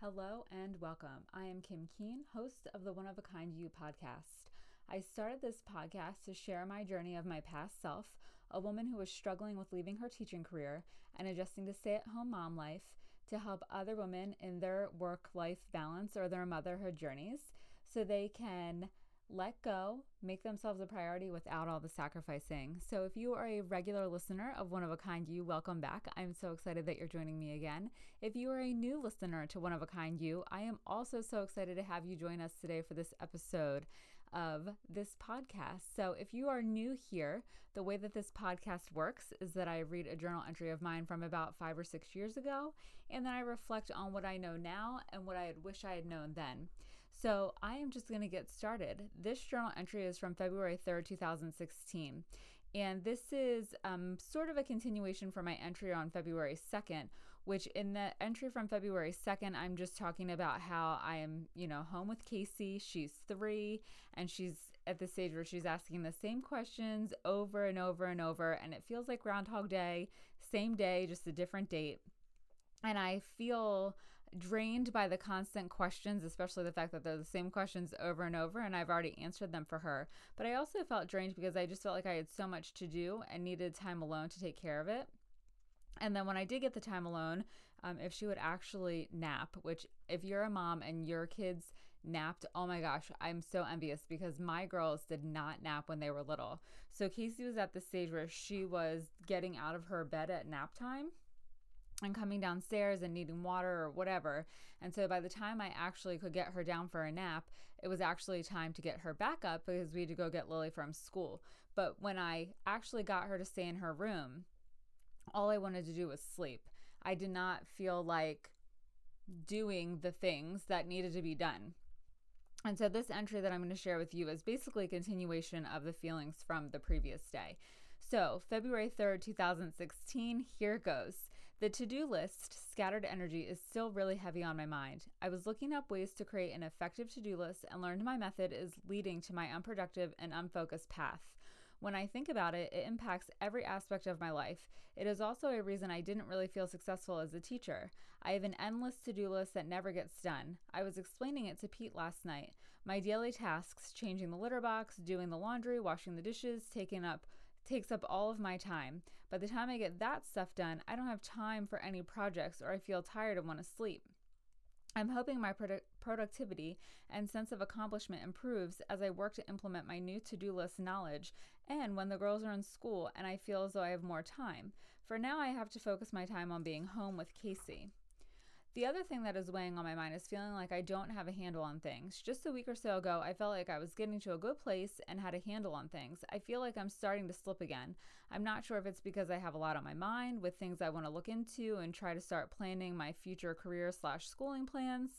Hello and welcome. I am Kim Keen, host of the One of a Kind You podcast. I started this podcast to share my journey of my past self, a woman who was struggling with leaving her teaching career and adjusting to stay at home mom life, to help other women in their work life balance or their motherhood journeys so they can let go, make themselves a priority without all the sacrificing. So, if you are a regular listener of One of a Kind You, welcome back. I'm so excited that you're joining me again. If you are a new listener to One of a Kind You, I am also so excited to have you join us today for this episode of this podcast. So, if you are new here, the way that this podcast works is that I read a journal entry of mine from about five or six years ago, and then I reflect on what I know now and what I wish I had known then. So, I am just going to get started. This journal entry is from February 3rd, 2016. And this is um, sort of a continuation from my entry on February 2nd, which in the entry from February 2nd, I'm just talking about how I am, you know, home with Casey. She's three and she's at the stage where she's asking the same questions over and over and over. And it feels like Groundhog Day, same day, just a different date. And I feel drained by the constant questions, especially the fact that they're the same questions over and over, and I've already answered them for her. But I also felt drained because I just felt like I had so much to do and needed time alone to take care of it. And then when I did get the time alone, um, if she would actually nap, which if you're a mom and your kids napped, oh my gosh, I'm so envious because my girls did not nap when they were little. So Casey was at the stage where she was getting out of her bed at nap time and coming downstairs and needing water or whatever. And so by the time I actually could get her down for a nap, it was actually time to get her back up because we had to go get Lily from school. But when I actually got her to stay in her room, all I wanted to do was sleep. I did not feel like doing the things that needed to be done. And so, this entry that I'm going to share with you is basically a continuation of the feelings from the previous day. So, February 3rd, 2016, here goes. The to do list, scattered energy, is still really heavy on my mind. I was looking up ways to create an effective to do list and learned my method is leading to my unproductive and unfocused path. When I think about it, it impacts every aspect of my life. It is also a reason I didn't really feel successful as a teacher. I have an endless to do list that never gets done. I was explaining it to Pete last night. My daily tasks changing the litter box, doing the laundry, washing the dishes, taking up takes up all of my time. By the time I get that stuff done, I don't have time for any projects or I feel tired and want to sleep. I'm hoping my produ- productivity and sense of accomplishment improves as I work to implement my new to do list knowledge and when the girls are in school and I feel as though I have more time. For now, I have to focus my time on being home with Casey. The other thing that is weighing on my mind is feeling like I don't have a handle on things. Just a week or so ago, I felt like I was getting to a good place and had a handle on things. I feel like I'm starting to slip again. I'm not sure if it's because I have a lot on my mind with things I want to look into and try to start planning my future career slash schooling plans.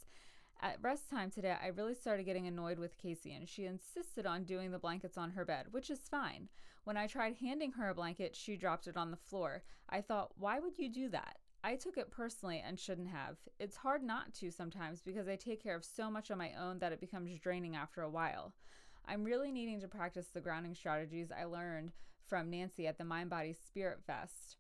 At rest time today, I really started getting annoyed with Casey, and she insisted on doing the blankets on her bed, which is fine. When I tried handing her a blanket, she dropped it on the floor. I thought, why would you do that? I took it personally and shouldn't have. It's hard not to sometimes because I take care of so much on my own that it becomes draining after a while. I'm really needing to practice the grounding strategies I learned from Nancy at the Mind Body Spirit Fest.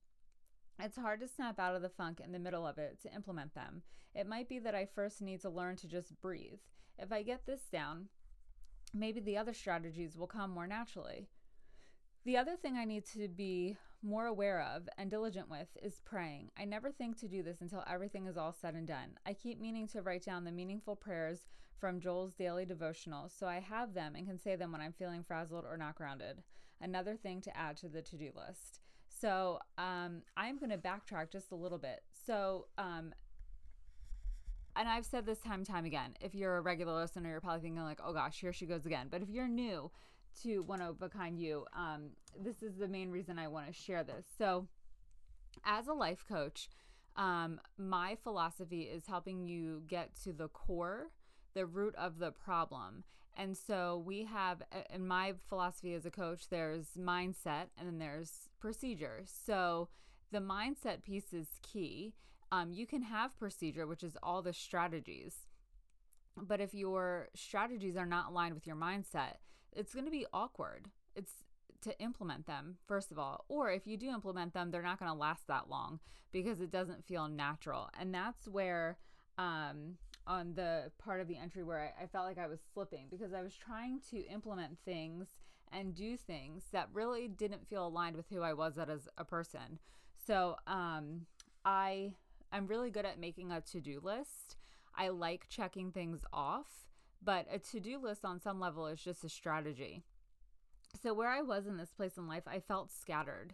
It's hard to snap out of the funk in the middle of it to implement them. It might be that I first need to learn to just breathe. If I get this down, maybe the other strategies will come more naturally. The other thing I need to be more aware of and diligent with is praying. I never think to do this until everything is all said and done. I keep meaning to write down the meaningful prayers from Joel's daily devotional so I have them and can say them when I'm feeling frazzled or not grounded. Another thing to add to the to do list. So um, I'm going to backtrack just a little bit. So, um, and I've said this time and time again. If you're a regular listener, you're probably thinking like, "Oh gosh, here she goes again." But if you're new, to One of a Kind You. Um, this is the main reason I want to share this. So, as a life coach, um, my philosophy is helping you get to the core, the root of the problem. And so we have, in my philosophy as a coach, there's mindset and then there's procedure. So the mindset piece is key. Um, you can have procedure, which is all the strategies but if your strategies are not aligned with your mindset, it's going to be awkward. It's to implement them, first of all. Or if you do implement them, they're not going to last that long because it doesn't feel natural. And that's where um, on the part of the entry where I, I felt like I was slipping because I was trying to implement things and do things that really didn't feel aligned with who I was as a person. So um, I I'm really good at making a to-do list. I like checking things off, but a to-do list on some level is just a strategy. So where I was in this place in life, I felt scattered.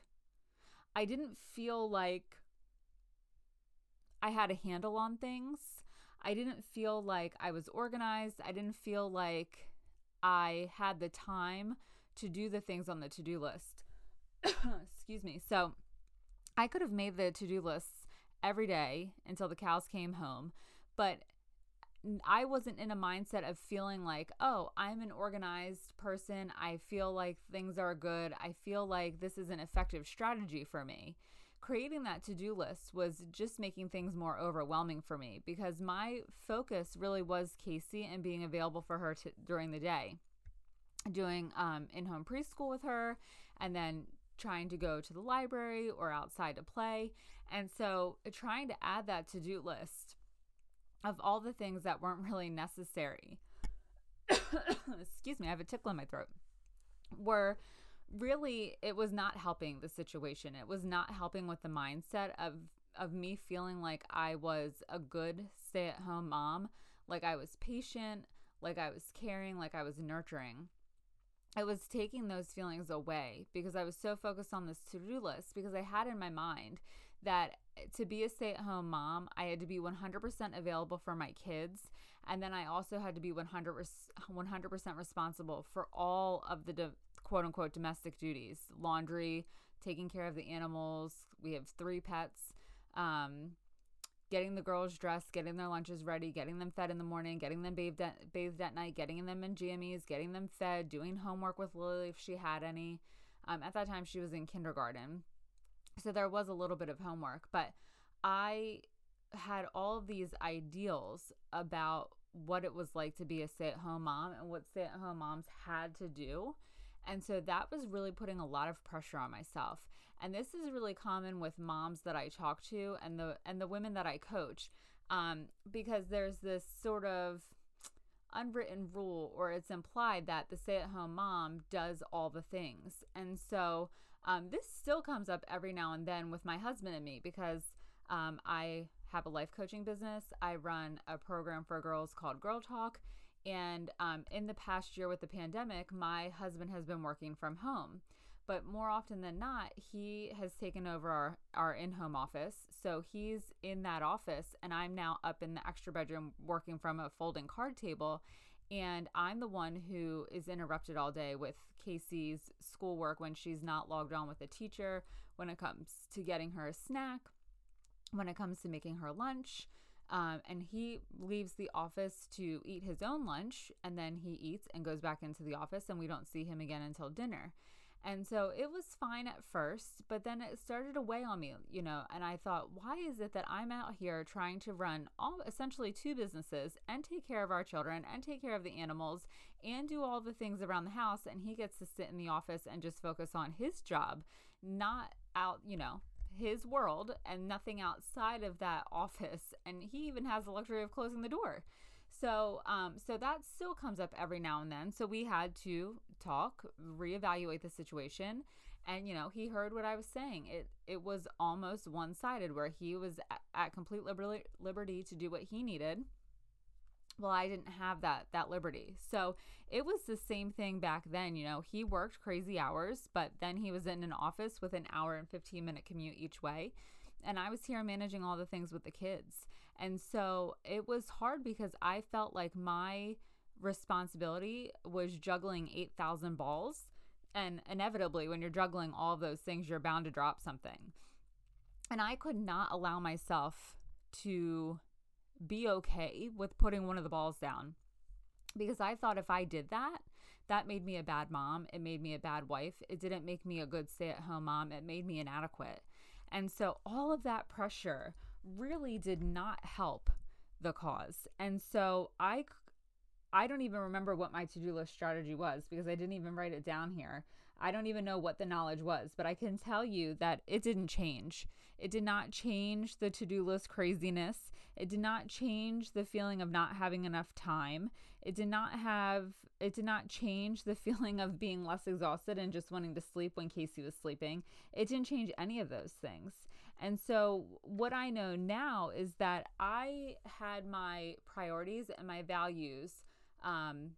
I didn't feel like I had a handle on things. I didn't feel like I was organized. I didn't feel like I had the time to do the things on the to do list. Excuse me. So I could have made the to do lists every day until the cows came home, but I wasn't in a mindset of feeling like, oh, I'm an organized person. I feel like things are good. I feel like this is an effective strategy for me. Creating that to do list was just making things more overwhelming for me because my focus really was Casey and being available for her to, during the day doing um, in home preschool with her and then trying to go to the library or outside to play. And so trying to add that to do list of all the things that weren't really necessary. Excuse me, I have a tickle in my throat. Were really it was not helping the situation. It was not helping with the mindset of of me feeling like I was a good stay-at-home mom, like I was patient, like I was caring, like I was nurturing. I was taking those feelings away because I was so focused on this to do list because I had in my mind that to be a stay at home mom, I had to be 100% available for my kids. And then I also had to be 100, 100% responsible for all of the de- quote unquote domestic duties laundry, taking care of the animals. We have three pets. Um, getting the girls dressed, getting their lunches ready, getting them fed in the morning, getting them bathed at, bathed at night, getting them in jammies, getting them fed, doing homework with Lily if she had any. Um, at that time, she was in kindergarten. So there was a little bit of homework, but I had all of these ideals about what it was like to be a stay at home mom and what stay at home moms had to do. And so that was really putting a lot of pressure on myself. And this is really common with moms that I talk to and the and the women that I coach. Um, because there's this sort of unwritten rule or it's implied that the stay-at-home mom does all the things. And so um, this still comes up every now and then with my husband and me because um, I have a life coaching business. I run a program for girls called Girl Talk. And um, in the past year with the pandemic, my husband has been working from home. But more often than not, he has taken over our, our in home office. So he's in that office, and I'm now up in the extra bedroom working from a folding card table. And I'm the one who is interrupted all day with Casey's schoolwork when she's not logged on with a teacher, when it comes to getting her a snack, when it comes to making her lunch. Um, and he leaves the office to eat his own lunch, and then he eats and goes back into the office, and we don't see him again until dinner. And so it was fine at first, but then it started to weigh on me, you know, and I thought, why is it that I'm out here trying to run all essentially two businesses and take care of our children and take care of the animals and do all the things around the house and he gets to sit in the office and just focus on his job, not out, you know, his world and nothing outside of that office and he even has the luxury of closing the door. So, um, so that still comes up every now and then. So we had to talk, reevaluate the situation, and you know he heard what I was saying. It it was almost one sided, where he was at, complete liberty liberty to do what he needed. Well, I didn't have that that liberty. So it was the same thing back then. You know, he worked crazy hours, but then he was in an office with an hour and fifteen minute commute each way and I was here managing all the things with the kids. And so it was hard because I felt like my responsibility was juggling 8,000 balls. And inevitably, when you're juggling all of those things, you're bound to drop something. And I could not allow myself to be okay with putting one of the balls down because I thought if I did that, that made me a bad mom. It made me a bad wife. It didn't make me a good stay at home mom. It made me inadequate. And so all of that pressure really did not help the cause. And so I I don't even remember what my to do list strategy was because I didn't even write it down here. I don't even know what the knowledge was, but I can tell you that it didn't change. It did not change the to do list craziness. It did not change the feeling of not having enough time. It did not have, it did not change the feeling of being less exhausted and just wanting to sleep when Casey was sleeping. It didn't change any of those things. And so, what I know now is that I had my priorities and my values um,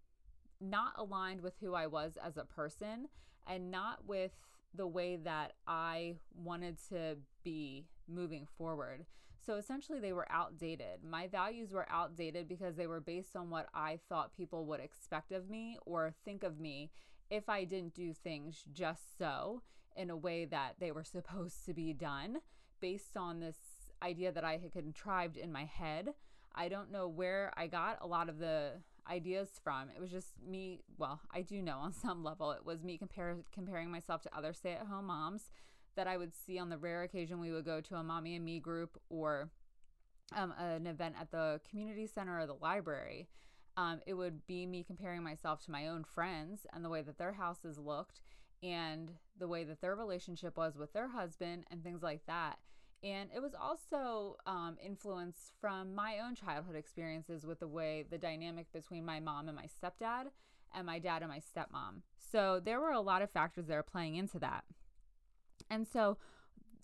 not aligned with who I was as a person and not with the way that I wanted to be moving forward. So essentially, they were outdated. My values were outdated because they were based on what I thought people would expect of me or think of me if I didn't do things just so in a way that they were supposed to be done based on this idea that I had contrived in my head. I don't know where I got a lot of the ideas from. It was just me, well, I do know on some level it was me compare, comparing myself to other stay-at-home moms that I would see on the rare occasion we would go to a mommy and me group or um, an event at the community center or the library. Um, it would be me comparing myself to my own friends and the way that their houses looked and the way that their relationship was with their husband and things like that. And it was also um, influenced from my own childhood experiences with the way the dynamic between my mom and my stepdad and my dad and my stepmom. So there were a lot of factors that are playing into that. And so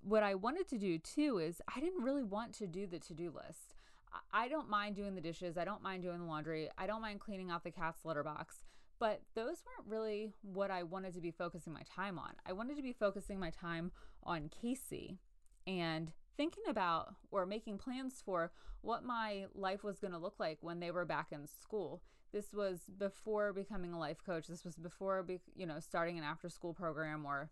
what I wanted to do too is I didn't really want to do the to do list. I don't mind doing the dishes. I don't mind doing the laundry. I don't mind cleaning out the cat's litter box. But those weren't really what I wanted to be focusing my time on. I wanted to be focusing my time on Casey and thinking about or making plans for what my life was going to look like when they were back in school. This was before becoming a life coach. This was before, be, you know, starting an after school program or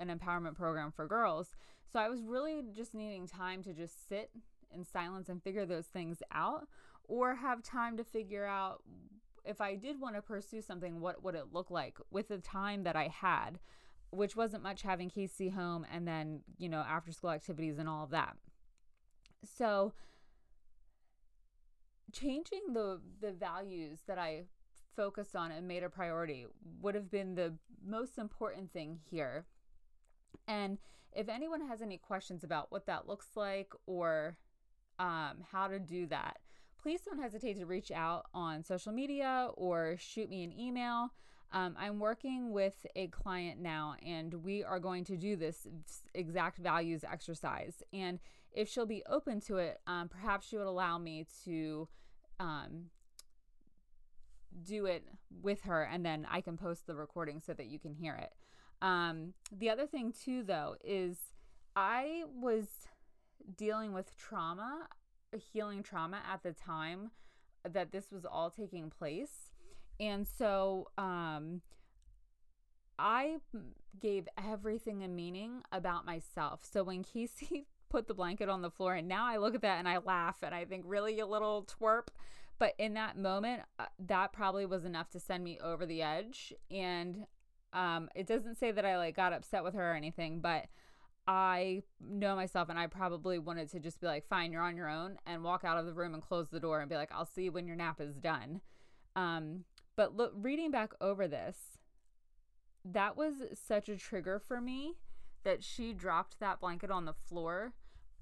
an empowerment program for girls. So I was really just needing time to just sit in silence and figure those things out or have time to figure out if I did want to pursue something, what would it look like with the time that I had which wasn't much having Casey home and then, you know, after school activities and all of that. So changing the the values that I focused on and made a priority would have been the most important thing here. And if anyone has any questions about what that looks like or um, how to do that, please don't hesitate to reach out on social media or shoot me an email. Um, I'm working with a client now, and we are going to do this exact values exercise. And if she'll be open to it, um, perhaps she would allow me to um, do it with her, and then I can post the recording so that you can hear it. Um, the other thing, too, though, is I was dealing with trauma, healing trauma at the time that this was all taking place. And so um, I gave everything a meaning about myself. So when Casey put the blanket on the floor, and now I look at that and I laugh and I think, really, a little twerp. But in that moment, uh, that probably was enough to send me over the edge. And um, it doesn't say that I like got upset with her or anything, but I know myself and I probably wanted to just be like, fine, you're on your own and walk out of the room and close the door and be like, I'll see you when your nap is done. Um, but look, reading back over this, that was such a trigger for me that she dropped that blanket on the floor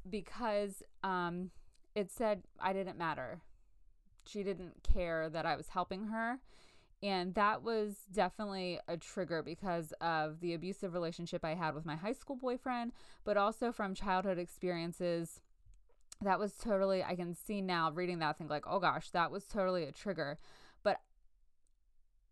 because um, it said I didn't matter. She didn't care that I was helping her. And that was definitely a trigger because of the abusive relationship I had with my high school boyfriend, but also from childhood experiences. That was totally, I can see now reading that, think like, oh gosh, that was totally a trigger But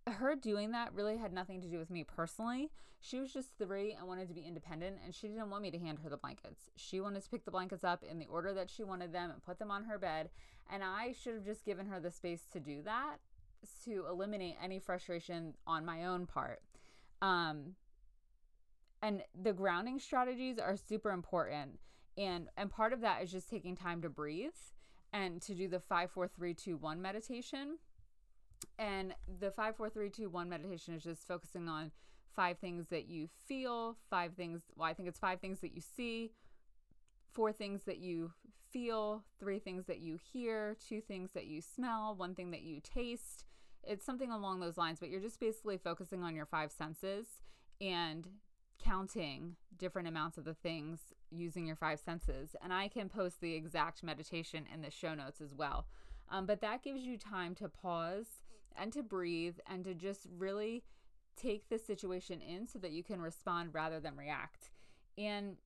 her doing that really had nothing to do with me personally. She was just three and wanted to be independent, and she didn't want me to hand her the blankets. She wanted to pick the blankets up in the order that she wanted them and put them on her bed. And I should have just given her the space to do that to eliminate any frustration on my own part. Um, and the grounding strategies are super important. And, and part of that is just taking time to breathe and to do the five, four, three, two, one meditation and the five, four, three, two, one meditation is just focusing on five things that you feel, five things, well, I think it's five things that you see, four things that you feel, three things that you hear, two things that you smell, one thing that you taste. It's something along those lines, but you're just basically focusing on your five senses and counting different amounts of the things using your five senses. And I can post the exact meditation in the show notes as well. Um, but that gives you time to pause and to breathe and to just really take the situation in so that you can respond rather than react. And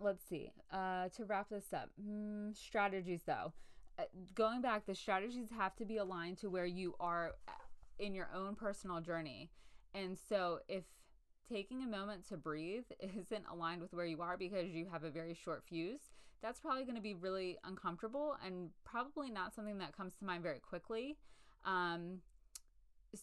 let's see, uh, to wrap this up, mm, strategies though. Uh, going back, the strategies have to be aligned to where you are uh, in your own personal journey. And so if taking a moment to breathe isn't aligned with where you are because you have a very short fuse, that's probably going to be really uncomfortable and probably not something that comes to mind very quickly. Um,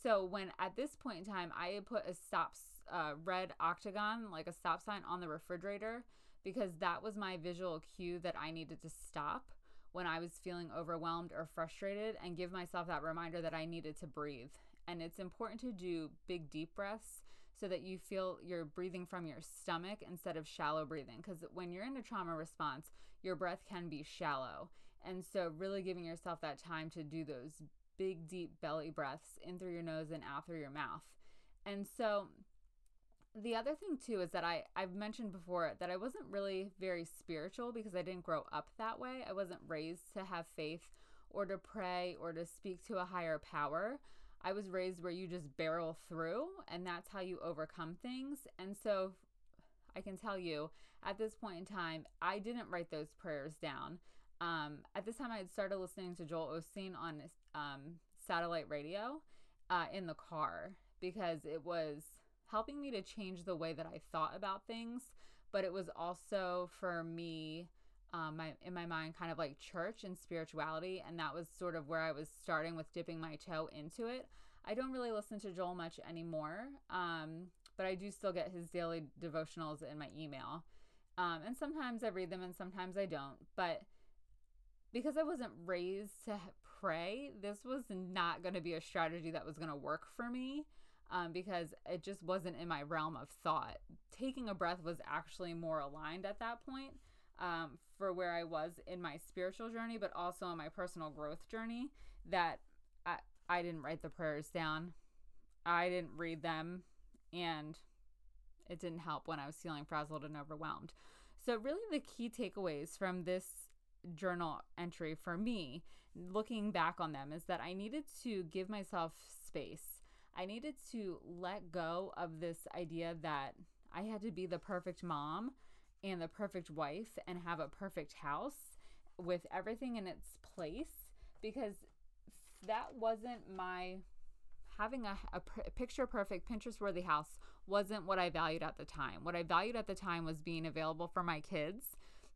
so when at this point in time, I put a stop uh, red octagon, like a stop sign on the refrigerator, because that was my visual cue that I needed to stop when I was feeling overwhelmed or frustrated and give myself that reminder that I needed to breathe. And it's important to do big deep breaths so that you feel you're breathing from your stomach instead of shallow breathing. Because when you're in a trauma response, your breath can be shallow. And so, really giving yourself that time to do those big, deep belly breaths in through your nose and out through your mouth. And so, the other thing too is that I I've mentioned before that I wasn't really very spiritual because I didn't grow up that way. I wasn't raised to have faith or to pray or to speak to a higher power. I was raised where you just barrel through and that's how you overcome things. And so I can tell you at this point in time, I didn't write those prayers down. Um, at this time, I had started listening to Joel Osteen on um, satellite radio uh, in the car because it was helping me to change the way that I thought about things. But it was also for me, um, my in my mind, kind of like church and spirituality, and that was sort of where I was starting with dipping my toe into it. I don't really listen to Joel much anymore, um, but I do still get his daily devotionals in my email, um, and sometimes I read them and sometimes I don't. But because I wasn't raised to pray, this was not going to be a strategy that was going to work for me um, because it just wasn't in my realm of thought. Taking a breath was actually more aligned at that point um, for where I was in my spiritual journey, but also in my personal growth journey. That I, I didn't write the prayers down, I didn't read them, and it didn't help when I was feeling frazzled and overwhelmed. So, really, the key takeaways from this journal entry for me, looking back on them, is that I needed to give myself space I needed to let go of this idea that I had to be the perfect mom and the perfect wife and have a perfect house with everything in its place because that wasn't my having a, a, picture perfect Pinterest worthy house wasn't what I valued at the time. What I valued at the time was being available for my kids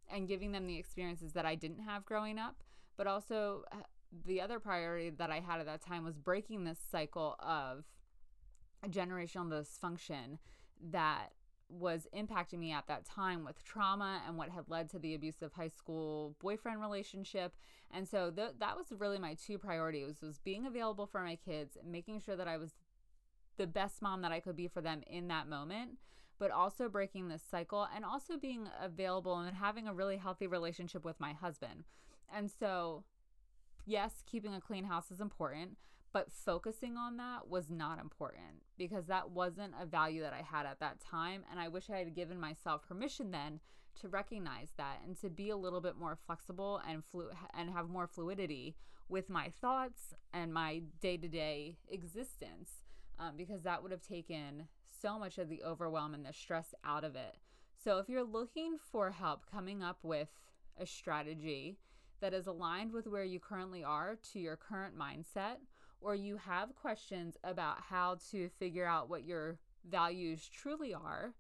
and giving them the experiences that I didn't have growing up, but also uh, the other priority that I had at that time was breaking this cycle of generational dysfunction that was impacting me at that time with trauma and what had led to the abusive high school boyfriend relationship. And so th- that was really my two priorities was being available for my kids, making sure that I was the best mom that I could be for them in that moment, but also breaking this cycle and also being available and having a really healthy relationship with my husband. And so yes, keeping a clean house is important, but focusing on that was not important because that wasn't a value that I had at that time. And I wish I had given myself permission then to recognize that and to be a little bit more flexible and flu- and have more fluidity with my thoughts and my day-to-day existence um, because that would have taken so much of the overwhelm and the stress out of it. So if you're looking for help coming up with a strategy that is aligned with where you currently are to your current mindset, or you have questions about how to figure out what your values truly are,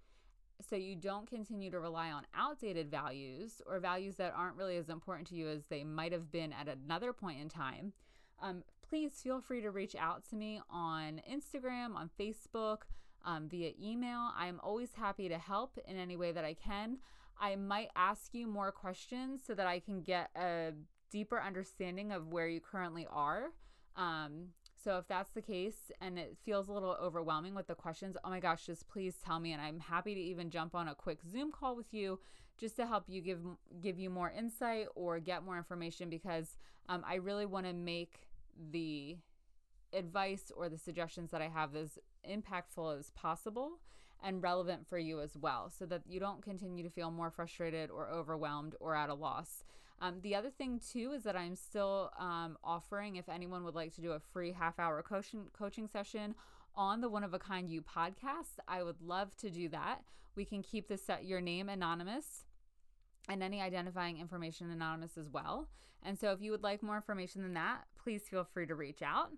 so you don't continue to rely on outdated values or values that aren't really as important to you as they might have been at another point in time, um, please feel free to reach out to me on Instagram, on Facebook, um, via email. I'm always happy to help in any way that I can. I might ask you more questions so that I can get a deeper understanding of where you currently are. Um, so if that's the case and it feels a little overwhelming with the questions, oh my gosh, just please tell me and I'm happy to even jump on a quick Zoom call with you just to help you give give you more insight or get more information because um, I really want to make the advice or the suggestions that I have as impactful as possible and relevant for you as well so that you don't continue to feel more frustrated or overwhelmed or at a loss. Um, the other thing, too, is that I'm still um, offering if anyone would like to do a free half hour coaching, coaching session on the One of a Kind You podcast, I would love to do that. We can keep this set your name anonymous and any identifying information anonymous as well. And so if you would like more information than that, please feel free to reach out.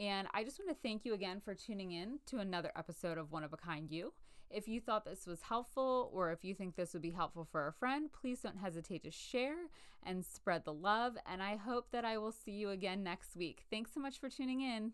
And I just want to thank you again for tuning in to another episode of One of a Kind You. If you thought this was helpful or if you think this would be helpful for a friend, please don't hesitate to share and spread the love. And I hope that I will see you again next week. Thanks so much for tuning in.